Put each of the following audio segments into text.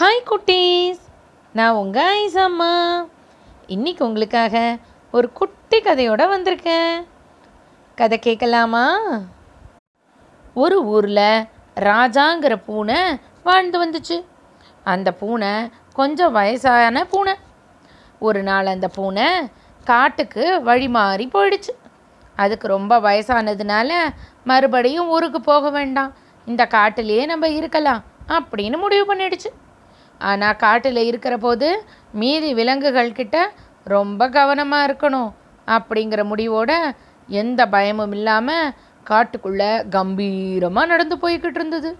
Hi குட்டீஸ். நான் உங்கள் ஐசாம்மா. இன்னைக்கு உங்களுக்காக ஒரு குட்டி கதையோட வந்திருக்கேன். கதை கேட்கலாமா? ஒரு ஊரில் ராஜாங்கிற பூனை வாழ்ந்து வந்துச்சு. அந்த பூனை கொஞ்சம் வயசான பூனை. ஒரு நாள் அந்த பூனை காட்டுக்கு வழி மாறி போயிடுச்சு. அதுக்கு ரொம்ப வயசானதுனால மறுபடியும் ஊருக்கு போக வேண்டாம். இந்த காட்டிலேயே நம்ம இருக்கலாம் அப்படின்னு முடிவு பண்ணிடுச்சு. ஆனால் காட்டில் இருக்கிற போது மீதி விலங்குகள் கிட்ட ரொம்ப கவனமாக இருக்கணும் அப்படிங்கிற முடிவோட எந்த பயமும் இல்லாமல் காட்டுக்குள்ளே கம்பீரமாக நடந்து போய்கிட்டு இருந்தது.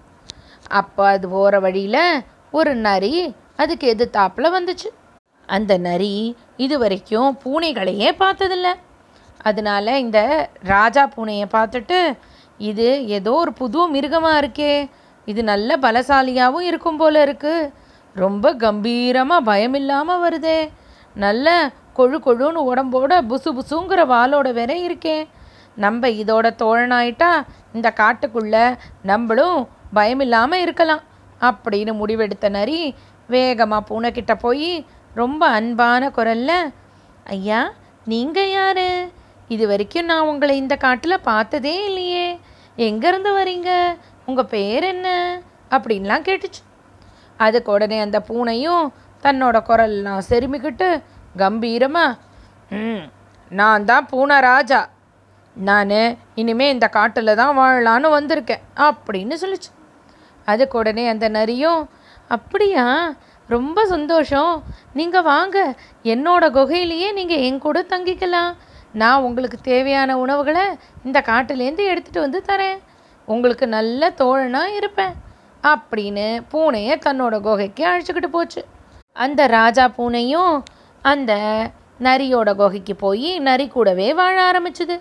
அப்போ அது போகிற வழியில் ஒரு நரி அதுக்கு எதிர்த்தாப்புல வந்துச்சு. அந்த நரி இது வரைக்கும் பூனைகளையே பார்த்ததில்ல. அதனால இந்த ராஜா பூனையை பார்த்துட்டு இது ஏதோ ஒரு புது மிருகமாக இருக்கே. இது நல்ல பலசாலியாகவும் இருக்கும் போல இருக்குது ரொம்ப கம்பீரமாக பயமில்லாமல் வருதே. நல்ல கொழு கொழுன்னு உடம்போட புசு புசுங்கிற வாலோட வேற இருக்கே. நம்ம இதோட தோழனாயிட்டா இந்த காட்டுக்குள்ளே நம்மளும் பயமில்லாமல் இருக்கலாம் அப்படின்னு முடிவெடுத்த நரி வேகமாக பூனைக்கிட்ட போய் ரொம்ப அன்பான குரல்ல ஐயா நீங்கள் யாரு? இது வரைக்கும் நான் உங்களை இந்த காட்டில் பார்த்ததே இல்லையே. எங்கேருந்து வரீங்க? உங்கள் பேர் என்ன? அப்படின்லாம் கேட்டுச்சு. அதுக்கு உடனே அந்த பூனையும் தன்னோட குரல்லாம் செருமிக்கிட்டு கம்பீரமாக ம் நான் தான் பூனை ராஜா. நான் இனிமேல் இந்த காட்டில் தான் வாழலான்னு வந்திருக்கேன் அப்படின்னு சொல்லிச்சு. அதுக்கு உடனே அந்த நரியும் அப்படியா? ரொம்ப சந்தோஷம். நீங்கள் வாங்க. என்னோட குகையிலேயே நீங்கள் என் கூட தங்கிக்கலாம். நான் உங்களுக்கு தேவையான உணவுகளை இந்த காட்டிலேருந்து எடுத்துகிட்டு வந்து தரேன். உங்களுக்கு நல்ல தோழனாக இருப்பேன். அப்படின்னு பூனையை தன்னோட குகைக்கு அழைச்சிக்கிட்டு போச்சு. அந்த ராஜா பூனையும் அந்த நரியோட குகைக்கு போய் நரி கூடவே வாழ ஆரம்பிச்சுது.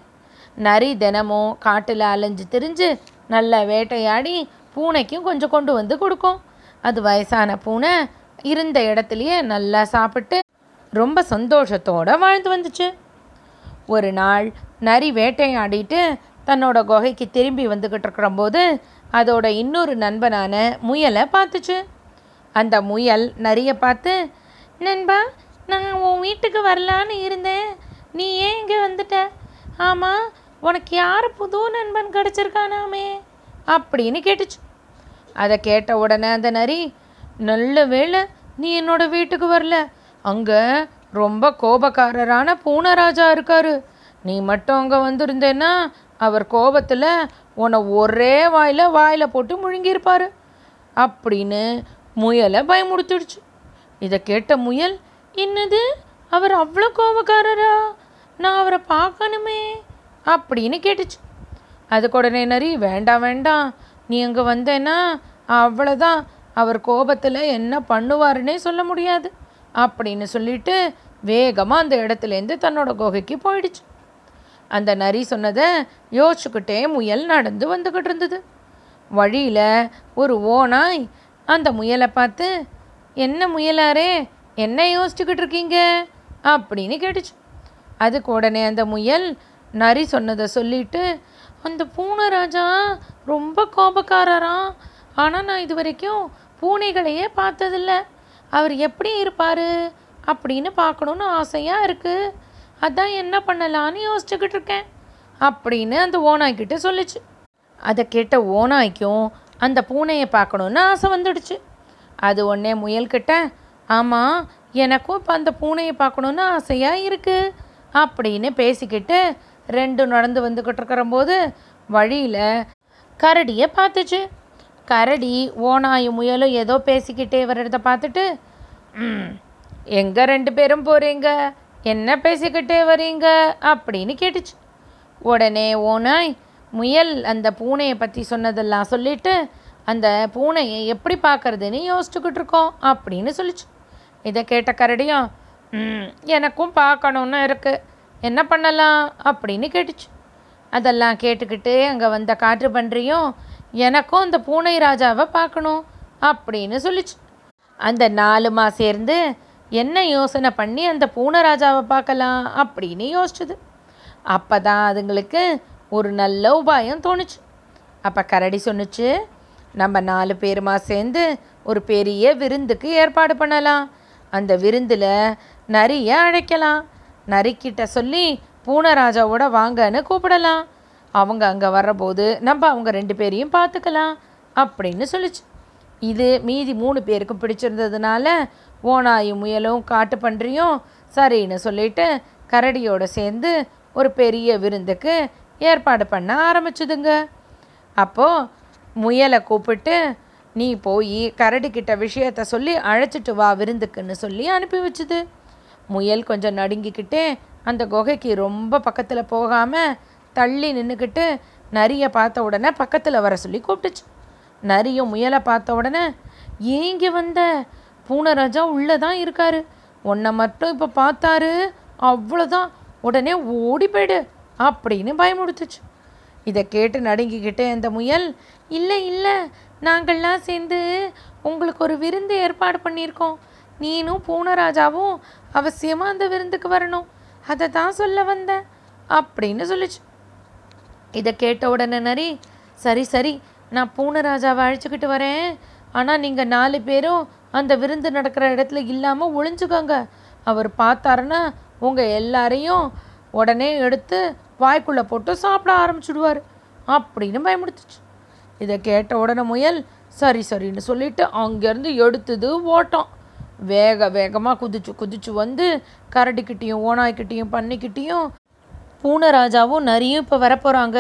நரி தினமும் காட்டில் அலைஞ்சு திரிஞ்சு நல்லா வேட்டையாடி பூனைக்கும் கொஞ்சம் கொண்டு வந்து கொடுக்கும். அது வயசான பூனை இருந்த இடத்துலையே நல்லா சாப்பிட்டு ரொம்ப சந்தோஷத்தோடு வாழ்ந்து வந்துச்சு. ஒரு நாள் நரி வேட்டையாடிட்டு தன்னோட குகைக்கு திரும்பி வந்துக்கிட்டு இருக்கிறம்போது அதோட இன்னொரு நண்பனான முயலை பார்த்துச்சு. அந்த முயல் நரியை பார்த்து நண்பா நான் உன் வீட்டுக்கு வரலான்னு இருந்தேன். நீ ஏன் இங்கே வந்துட்ட? ஆமாம் உனக்கு யார் புது நண்பன் கிடச்சிருக்கானாமே? அப்படின்னு கேட்டுச்சு. அதை கேட்ட உடனே அந்த நரி நல்ல வேளை நீ என்னோட வீட்டுக்கு வரல. அங்கே ரொம்ப கோபக்காரரான பூனராஜா இருக்காரு. நீ மட்டும் அங்கே வந்திருந்தேன்னா அவர் கோபத்தில் உன்னை ஒரே வாயில் வாயில் போட்டு முழுங்கியிருப்பார். அப்படின்னு முயலை பயமுடுத்துடுச்சு இதை கேட்ட முயல் என்னது? அவர் அவ்வளோ கோபக்காரரா? நான் அவரை பார்க்கணுமே அப்படின்னு கேட்டுச்சு. அதுக்கு உடனே நரி வேண்டாம் வேண்டாம். நீ அங்கே வந்தேன்னா அவ்வளோதான் அவர் கோபத்தில் என்ன பண்ணுவாருன்னே சொல்ல முடியாது அப்படின்னு சொல்லிட்டு வேகமாக அந்த இடத்துலேருந்து தன்னோட குகைக்கு போயிடுச்சு. அந்த நரி சொன்னதை யோசிச்சுக்கிட்டே முயல் நடந்து வந்துக்கிட்டு இருந்தது. வழியில் ஒரு ஓனாய் அந்த முயலை பார்த்து என்ன முயலாரே என்ன யோசிச்சுக்கிட்டு இருக்கீங்க? அப்படின்னு கேட்டுச்சு. அதுக்கு உடனே அந்த முயல் நரி சொன்னதை சொல்லிட்டு அந்த பூனை ராஜா ரொம்ப கோபக்காரராம். ஆனால் நான் இது வரைக்கும் பூனைகளையே பார்த்ததில்ல. அவர் எப்படி இருப்பார்? அப்படின்னு பார்க்கணுன்னு ஆசையாக இருக்குது அதான் என்ன பண்ணலான்னு யோசிச்சுக்கிட்டு இருக்கேன். அப்படின்னு அந்த ஓனாய்கிட்ட சொல்லிச்சு. அதை கேட்ட ஓனாய்க்கும் அந்த பூனையை பார்க்கணுன்னு ஆசை வந்துடுச்சு. அது ஒன்றே முயல்கிட்ட ஆமாம் எனக்கும் இப்போ அந்த பூனையை பார்க்கணுன்னு ஆசையாக இருக்குது அப்படின்னு பேசிக்கிட்டு ரெண்டும் நடந்து வந்துக்கிட்டு இருக்கிறம்போது வழியில் கரடியை பார்த்துச்சு. கரடி ஓனாயும் முயலும் ஏதோ பேசிக்கிட்டே வர்றதை பார்த்துட்டு எங்கே ரெண்டு பேரும் போகிறீங்க என்ன பேசிக்கிட்டே வரீங்க? அப்படின்னு கேட்டுச்சு. உடனே ஓனாய் முயல் அந்த பூனையை பற்றி சொன்னதெல்லாம் சொல்லிட்டு அந்த பூனையை எப்படி பார்க்கறதுன்னு யோசிச்சுக்கிட்டு இருக்கோம் அப்படின்னு சொல்லிச்சு. இதை கேட்ட கரடியும் எனக்கும் பார்க்கணுன்னு இருக்குது என்ன பண்ணலாம்? அப்படின்னு கேட்டுச்சு. அதெல்லாம் கேட்டுக்கிட்டு அங்கே வந்த காற்று பன்றியும் எனக்கும் அந்த பூனை ராஜாவை பார்க்கணும் அப்படின்னு சொல்லிச்சு. அந்த நாலுமா சேர்ந்து என்ன யோசனை பண்ணி அந்த பூனை ராஜாவை பார்க்கலாம் அப்படின்னு யோசிச்சுது. அப்போ தான் அதுங்களுக்கு ஒரு நல்ல உபாயம் தோணுச்சு. அப்போ கரடி சொன்னுச்சு நம்ம நாலு பேருமா சேர்ந்து ஒரு பெரிய விருந்துக்கு ஏற்பாடு பண்ணலாம். அந்த விருந்தில் நரியை அழைக்கலாம். நரிக்கிட்ட சொல்லி பூனராஜாவோட வாங்கன்னு கூப்பிடலாம். அவங்க அங்கே வர்றபோது நம்ம அவங்க ரெண்டு பேரையும் பார்த்துக்கலாம் அப்படின்னு சொல்லிச்சு. இது மீதி மூணு பேருக்கும் பிடிச்சிருந்ததுனால ஓனாயும் முயலும் காட்டு பன்றியும் சரின்னு சொல்லிட்டு கரடியோடு சேர்ந்து ஒரு பெரிய விருந்துக்கு ஏற்பாடு பண்ண ஆரம்பிச்சுதுங்க. அப்போது முயலை கூப்பிட்டு நீ போய் கரடிக்கிட்ட விஷயத்த சொல்லி அழைச்சிட்டு வா விருந்துக்குன்னு சொல்லி அனுப்பி வச்சுது. முயல் கொஞ்சம் நடுங்கிக்கிட்டே அந்த குகைக்கு ரொம்ப பக்கத்தில் போகாமல் தள்ளி நின்றுக்கிட்டு நரியை பார்த்த உடனே பக்கத்தில் வர சொல்லி கூப்பிட்டுச்சு. நரியும் முயலை பார்த்த உடனே ஏங்க வந்த? பூனராஜா உள்ளே தான் இருக்காரு. உன்னை மட்டும் இப்போ பார்த்தாரு அவ்வளோதான். உடனே ஓடி போயிடு அப்படின்னு பயமுடுத்துச்சு இதை கேட்டு நடுங்கிக்கிட்டே அந்த முயல் இல்லை இல்லை நாங்கள்லாம் சேர்ந்து உங்களுக்கு ஒரு விருந்து ஏற்பாடு பண்ணியிருக்கோம். நீனும் பூனராஜாவும் அவசியமாக அந்த விருந்துக்கு வரணும். அதை தான் சொல்ல வந்தேன் அப்படின்னு சொல்லிச்சு. இதை கேட்ட உடனே நரி சரி சரி நான் பூனராஜாவை அழைச்சிக்கிட்டு வரேன். ஆனால் நீங்கள் நாலு பேரும் அந்த விருந்து நடக்கிற இடத்துல இல்லாமல் ஒளிஞ்சுக்கோங்க. அவர் பார்த்தாருன்னா உங்கள் எல்லாரையும் உடனே எடுத்து வாய்க்குள்ளே போட்டு சாப்பிட ஆரம்பிச்சுடுவார். அப்படின்னு பயமுடுத்துச்சு இதை கேட்ட உடனே முயல் சரி சரின்னு சொல்லிட்டு அங்கேருந்து எடுத்தது ஓட்டம். வேக வேகமாக குதிச்சு குதிச்சு வந்து கரடிக்கிட்டேயும் ஓனாய்கிட்டேயும் பன்னிக்கிட்டேயும் பூனராஜாவும் நரியும் இப்போ வரப்போகிறாங்க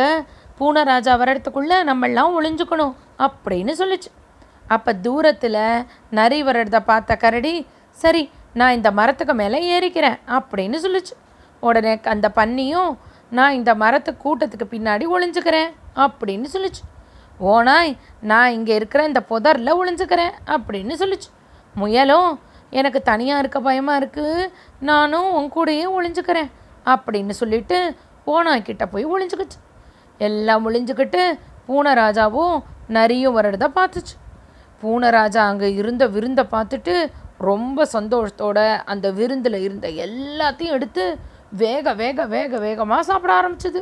பூனராஜா வரத்துக்குள்ளே நம்மெல்லாம் ஒளிஞ்சுக்கணும் அப்படின்னு சொல்லிச்சு. அப்போ தூரத்தில் நரி வர்றத பார்த்த கரடி சரி நான் இந்த மரத்துக்கு மேலே ஏறிக்கிறேன் அப்படின்னு சொல்லிச்சு. உடனே அந்த பன்னியும் நான் இந்த மரத்து கூட்டத்துக்கு பின்னாடி ஒளிஞ்சுக்கிறேன் அப்படின்னு சொல்லிச்சு. ஓனாய் நான் இங்கே இருக்கிற இந்த புதரில் ஒளிஞ்சுக்கிறேன் அப்படின்னு சொல்லிச்சு. முயலும் எனக்கு தனியாக இருக்க பயமாக இருக்குது நானும் உன் கூடயே ஒளிஞ்சுக்கிறேன் அப்படின்னு சொல்லிட்டு ஓனாய்கிட்ட போய் ஒளிஞ்சுக்கிச்சு. எல்லாம் ஒளிஞ்சுக்கிட்டு பூனராஜாவும் நரியும் வர்றத பார்த்துச்சு. பூனராஜா அங்கே இருந்த விருந்தை பார்த்துட்டு ரொம்ப சந்தோஷத்தோட அந்த விருந்தில் இருந்த எல்லாத்தையும் எடுத்து வேக வேக வேக வேகமாக சாப்பிட ஆரம்பிச்சது.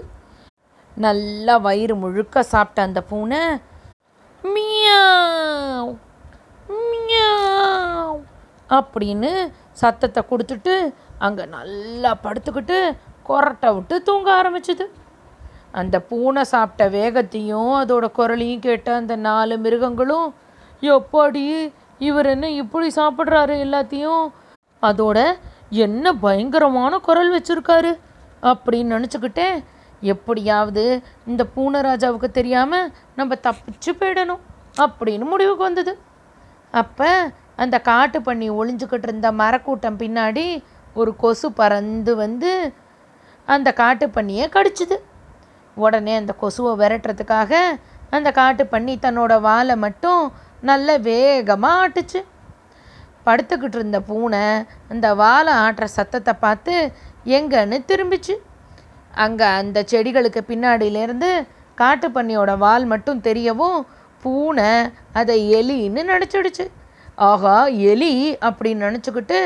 நல்லா வயிறு முழுக்க சாப்பிட்ட அந்த பூனை மியாவ் மியாவ் அப்படின்னு சத்தத்தை கொடுத்துட்டு அங்கே நல்லா படுத்துக்கிட்டு கொரட்டை விட்டு தூங்க ஆரம்பிச்சுது. அந்த பூனை சாப்பிட்ட வேகத்தையும் அதோட குரலையும் கேட்ட அந்த நாலு மிருகங்களும் எப்பாடி இவர் என்ன இப்படி சாப்பிட்றாரு எல்லாத்தையும்? அதோட என்ன பயங்கரமான குரல் வச்சுருக்காரு? அப்படின்னு நினச்சிக்கிட்டே எப்படியாவது இந்த பூனராஜாவுக்கு தெரியாமல் நம்ம தப்பிச்சு போயிடணும் அப்படின்னு முடிவுக்கு வந்தது. அப்போ அந்த காட்டு பண்ணி ஒளிஞ்சுக்கிட்டு இருந்த மரக்கூட்டம் பின்னாடி ஒரு கொசு பறந்து வந்து அந்த காட்டு பண்ணியை கடிச்சுது. உடனே அந்த கொசுவை விரட்டுறதுக்காக அந்த காட்டு பண்ணி தன்னோட வாலை மட்டும் நல்ல வேகமாக ஆட்டுச்சு. படுத்துக்கிட்டு இருந்த பூனை அந்த வாலை ஆட்டுற சத்தத்தை பார்த்து எங்கன்னு திரும்பிச்சு. அங்கே அந்த செடிகளுக்கு பின்னாடியிலேருந்து காட்டு பண்ணியோட வால் மட்டும் தெரியவும் பூனை அதை எலின்னு நினச்சிடுச்சு ஆகா எலி அப்படின்னு நினச்சிக்கிட்டு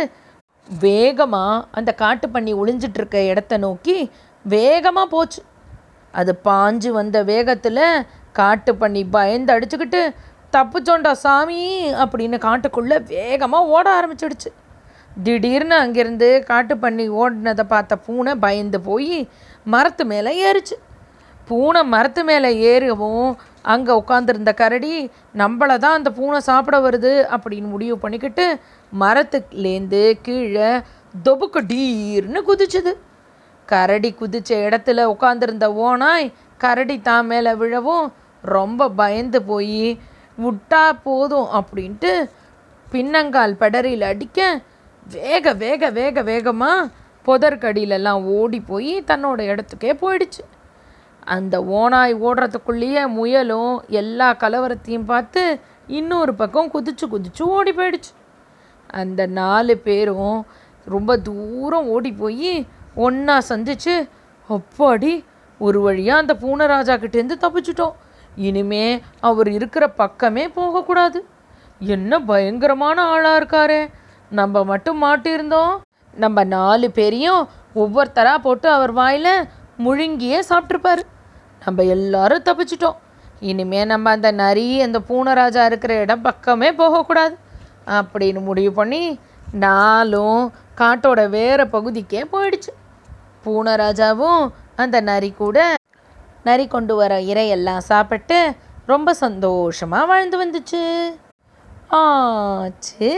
வேகமாக அந்த காட்டு பண்ணி ஒளிஞ்சிட்ருக்க இடத்த நோக்கி வேகமாக போச்சு. அது பாஞ்சு வந்த வேகத்தில் காட்டு பண்ணி பயந்து அடிச்சுக்கிட்டு தப்புச்சோண்டா சாமி அப்படின்னு காட்டுக்குள்ளே வேகமாக ஓட ஆரம்பிச்சிடுச்சு. திடீர்னு அங்கேருந்து காட்டு பண்ணி ஓடினதை பார்த்த பூனை பயந்து போய் மரத்து மேலே ஏறிச்சு. பூனை மரத்து மேலே ஏறவும் அங்கே உட்காந்துருந்த கரடி நம்மளை தான் அந்த பூனை சாப்பிட வருது அப்படின்னு முடிவு பண்ணிக்கிட்டு மரத்துலேருந்து கீழே தொபுக்கு டீர்னு குதிச்சுது. கரடி குதிச்ச இடத்துல உட்காந்துருந்த ஓனாய் கரடி தான் மேலே விழவும் ரொம்ப பயந்து போய் விட்டா போதும் அப்படின்ட்டு பின்னங்கால் படரில் அடிக்க வேக வேக வேக வேகமாக புதற்கடியிலெல்லாம் ஓடி போய் தன்னோட இடத்துக்கே போயிடுச்சு. அந்த ஓனாய் ஓடுறதுக்குள்ளேயே முயலும் எல்லா கலவரத்தையும் பார்த்து இன்னொரு பக்கம் குதிச்சு குதிச்சு ஓடி போயிடுச்சு. அந்த நாலு பேரும் ரொம்ப தூரம் ஓடி போய் ஒன்றா சந்திச்சு அப்பாடி ஒரு வழியாக அந்த பூனராஜா கிட்டேருந்து தப்பிச்சிட்டோம். இனிமே அவர் இருக்கிற பக்கமே போகக்கூடாது. என்ன பயங்கரமான ஆளாக இருக்காரே. நம்ம மட்டும் மாட்டியிருந்தோம். நம்ம நாலு பேரையும் ஒவ்வொருத்தராக போட்டு அவர் வாயில் முழுங்கியே சாப்பிட்ருப்பாரு நம்ம எல்லாரும் தப்பிச்சிட்டோம். இனிமே நம்ம அந்த நரி அந்த பூனராஜா இருக்கிற இடம் பக்கமே போகக்கூடாது. அப்படின்னு முடிவு பண்ணி நாலும் காட்டோட வேறு பகுதிக்கே போயிடுச்சு. பூனராஜாவும் அந்த நரி கூட நரி கொண்டு வர இறையெல்லாம் சாப்பிட்டு ரொம்ப சந்தோஷமாக வாழ்ந்து வந்துச்சு. ஆச்சு